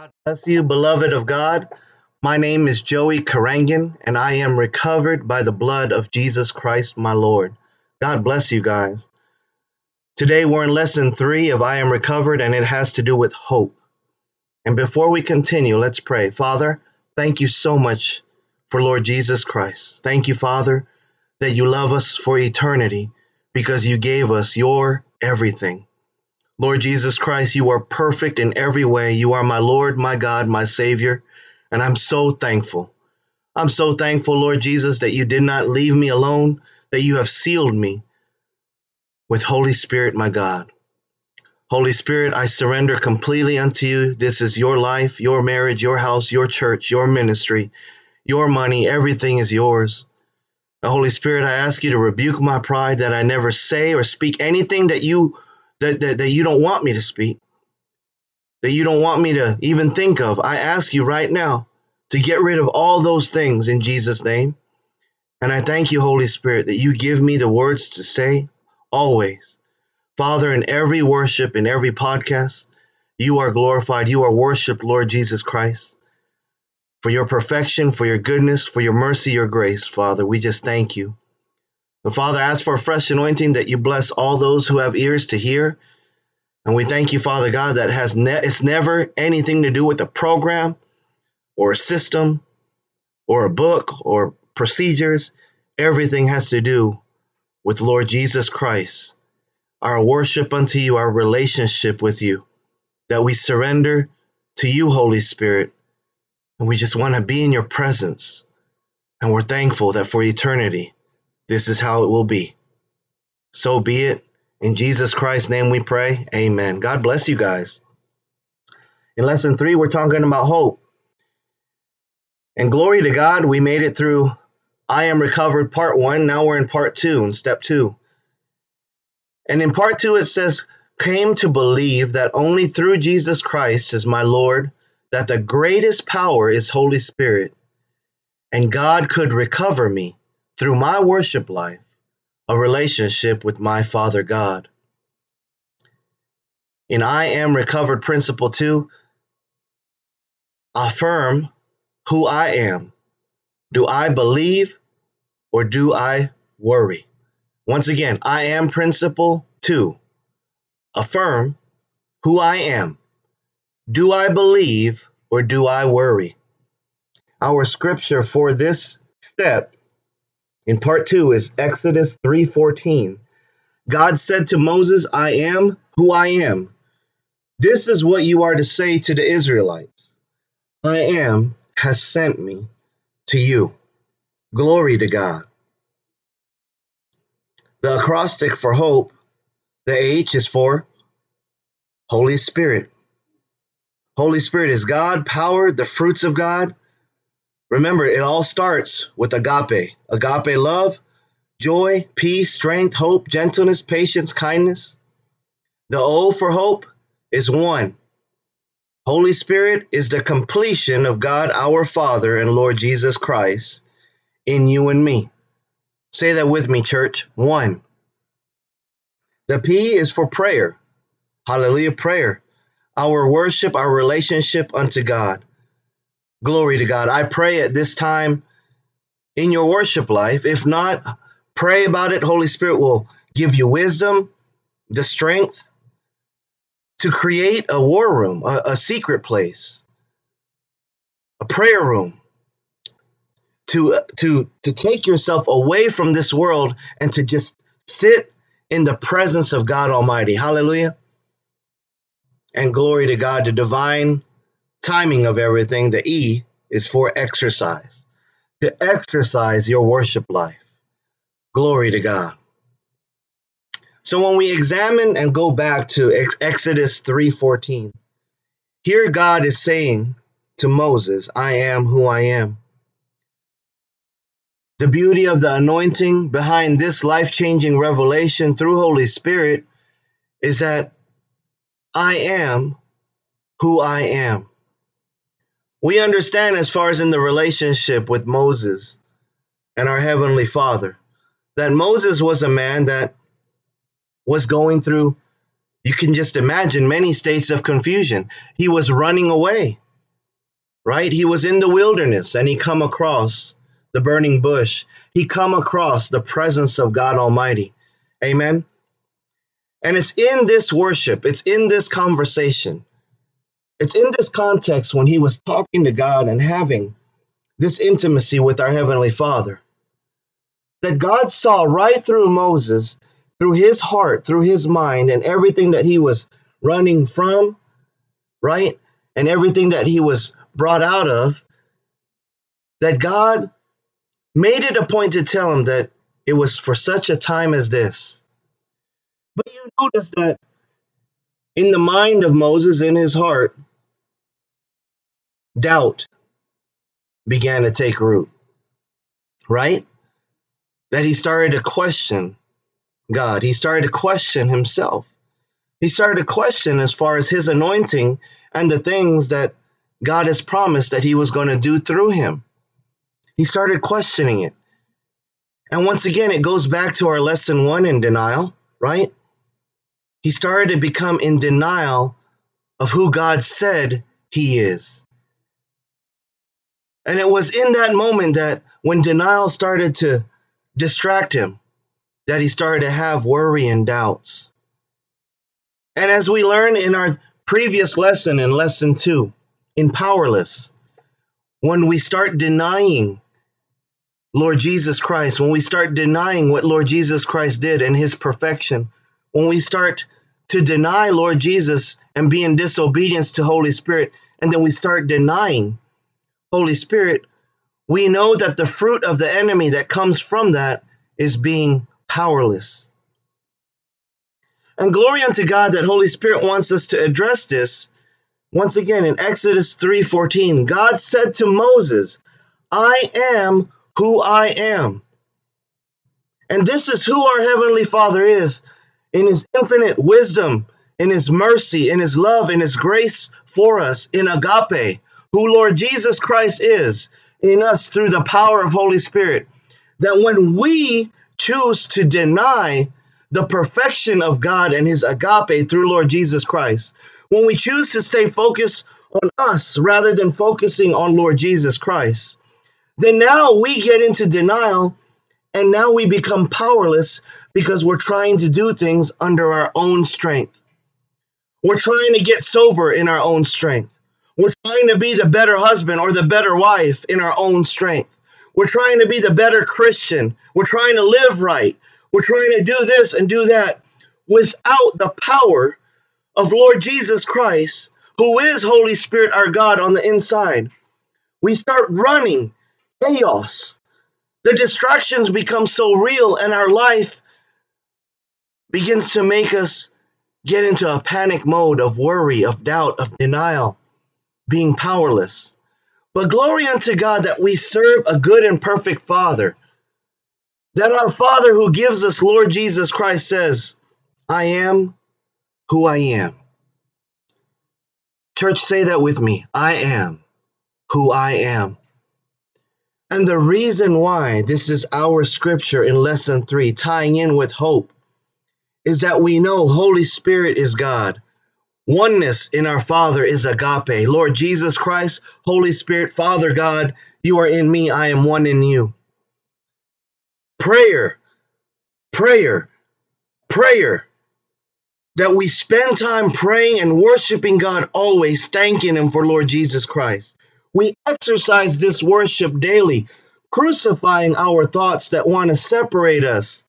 God bless you, beloved of God. My name is Joey Carangan, and I am recovered by the blood of Jesus Christ, my Lord. God bless you guys. Today we're in lesson three of I Am Recovered, and it has to do with hope. And before we continue, let's pray. Father, thank you so much for Lord Jesus Christ. Thank you, Father, that you love us for eternity because you gave us your everything. Lord Jesus Christ, you are perfect in every way. You are my Lord, my God, my Savior, and I'm so thankful. I'm so thankful, Lord Jesus, that you did not leave me alone, that you have sealed me with Holy Spirit, my God. Holy Spirit, I surrender completely unto you. This is your life, your marriage, your house, your church, your ministry, your money. Everything is yours. Holy Spirit, I ask you to rebuke my pride that I never say or speak anything that you that, that, that you don't want me to speak, that you don't want me to even think of. I ask you right now to get rid of all those things in Jesus' name. And I thank you, Holy Spirit, that you give me the words to say always. Father, in every worship, in every podcast, you are glorified. You are worshiped, Lord Jesus Christ. For your perfection, for your goodness, for your mercy, your grace, Father, we just thank you. But Father, ask for a fresh anointing that you bless all those who have ears to hear. And we thank you, Father God, that has ne- it's never anything to do with a program or a system or a book or procedures. Everything has to do with Lord Jesus Christ, our worship unto you, our relationship with you, that we surrender to you, Holy Spirit. And we just want to be in your presence. And we're thankful that for eternity, this is how it will be. So be it. In Jesus Christ's name we pray. Amen. God bless you guys. In lesson three, we're talking about hope. And glory to God, we made it through I Am Recovered part one. Now we're in part two, in step two. And in part two, it says, Came to believe that only through Jesus Christ is my Lord, that the greatest power is Holy Spirit, and God could recover me through my worship life, a relationship with my Father God. In I Am Recovered Principle 2, affirm who I am. Do I believe or do I worry? Once again, I am Principle 2, affirm who I am. Do I believe or do I worry? Our scripture for this step in part 2 is Exodus 3:14. God said to Moses, "I am who I am." This is what you are to say to the Israelites. I am has sent me to you. Glory to God. The acrostic for hope, the H is for Holy Spirit. Holy Spirit is God, power, the fruits of God, Remember, it all starts with agape. Agape love, joy, peace, strength, hope, gentleness, patience, kindness. The O for hope is one. Holy Spirit is the completion of God our Father and Lord Jesus Christ in you and me. Say that with me, church. One. The P is for prayer. Hallelujah, prayer. Our worship, our relationship unto God. Glory to God. I pray at this time in your worship life. If not, pray about it. Holy Spirit will give you wisdom, the strength to create a war room, a, a secret place, a prayer room. To, to, to take yourself away from this world and to just sit in the presence of God Almighty. Hallelujah. And glory to God, the divine timing of everything. The E is for exercise, to exercise your worship life. Glory to God. So when we examine and go back to Exodus 3:14, here God is saying to Moses, I am who I am. The beauty of the anointing behind this life-changing revelation through Holy Spirit is that I am who I am. We understand as far as in the relationship with Moses and our Heavenly Father that Moses was a man that was going through, you can just imagine, many states of confusion. He was running away right? He was in the wilderness and he come across the burning bush. He come across the presence of God Almighty. Amen. And it's in this worship, it's in this conversation, it's in this context when he was talking to God and having this intimacy with our Heavenly Father that God saw right through Moses, through his heart, through his mind, and everything that he was running from, right? And everything that he was brought out of, that God made it a point to tell him that it was for such a time as this. But you notice that in the mind of Moses, in his heart, doubt began to take root, right? That he started to question God. He started to question himself. He started to question as far as his anointing and the things that God has promised that he was going to do through him. He started questioning it. And once again, it goes back to our lesson one in denial, right? He started to become in denial of who God said he is. And it was in that moment that when denial started to distract him, that he started to have worry and doubts. And as we learned in our previous lesson, in lesson two, in powerless, when we start denying Lord Jesus Christ, when we start denying what Lord Jesus Christ did and his perfection, when we start to deny Lord Jesus and be in disobedience to Holy Spirit, and then we start denying Holy Spirit, we know that the fruit of the enemy that comes from that is being powerless. And glory unto God that Holy Spirit wants us to address this once again, in Exodus 3:14, God said to Moses, "I am who I am." And this is who our heavenly Father is in his infinite wisdom, in his mercy, in his love, in his grace for us, in agape, who Lord Jesus Christ is in us through the power of Holy Spirit. That when we choose to deny the perfection of God and his agape through Lord Jesus Christ, when we choose to stay focused on us rather than focusing on Lord Jesus Christ, then now we get into denial and now we become powerless because we're trying to do things under our own strength. We're trying to get sober in our own strength. We're trying to be the better husband or the better wife in our own strength. We're trying to be the better Christian. We're trying to live right. We're trying to do this and do that without the power of Lord Jesus Christ, who is Holy Spirit, our God, on the inside, we start running chaos. The distractions become so real, and our life begins to make us get into a panic mode of worry, of doubt, of denial, being powerless. But glory unto God that we serve a good and perfect Father. That our Father who gives us Lord Jesus Christ says, I am who I am. Church, say that with me. I am who I am. And the reason why this is our scripture in lesson three, tying in with hope, is that we know Holy Spirit is God. Oneness in our Father is agape. Lord Jesus Christ, Holy Spirit, Father God, you are in me, I am one in you. Prayer, prayer, prayer that we spend time praying and worshiping God always, thanking Him for Lord Jesus Christ. We exercise this worship daily, crucifying our thoughts that want to separate us,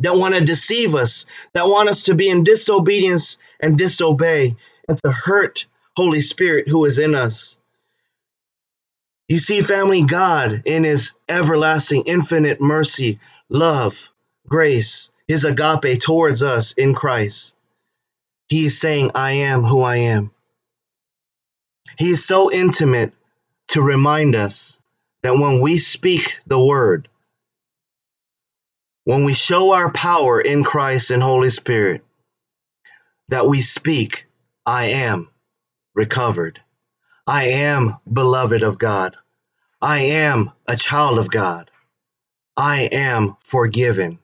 that want to deceive us, that want us to be in disobedience and disobey, and to hurt Holy Spirit who is in us. You see, family, God, in His everlasting, infinite mercy, love, grace, his agape towards us in Christ. He is saying, I am who I am. He is so intimate to remind us that when we speak the word, when we show our power in Christ and Holy Spirit, that we speak, I am recovered. I am beloved of God. I am a child of God. I am forgiven.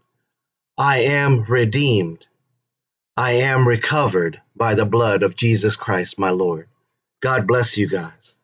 I am redeemed. I am recovered by the blood of Jesus Christ, my Lord. God bless you guys.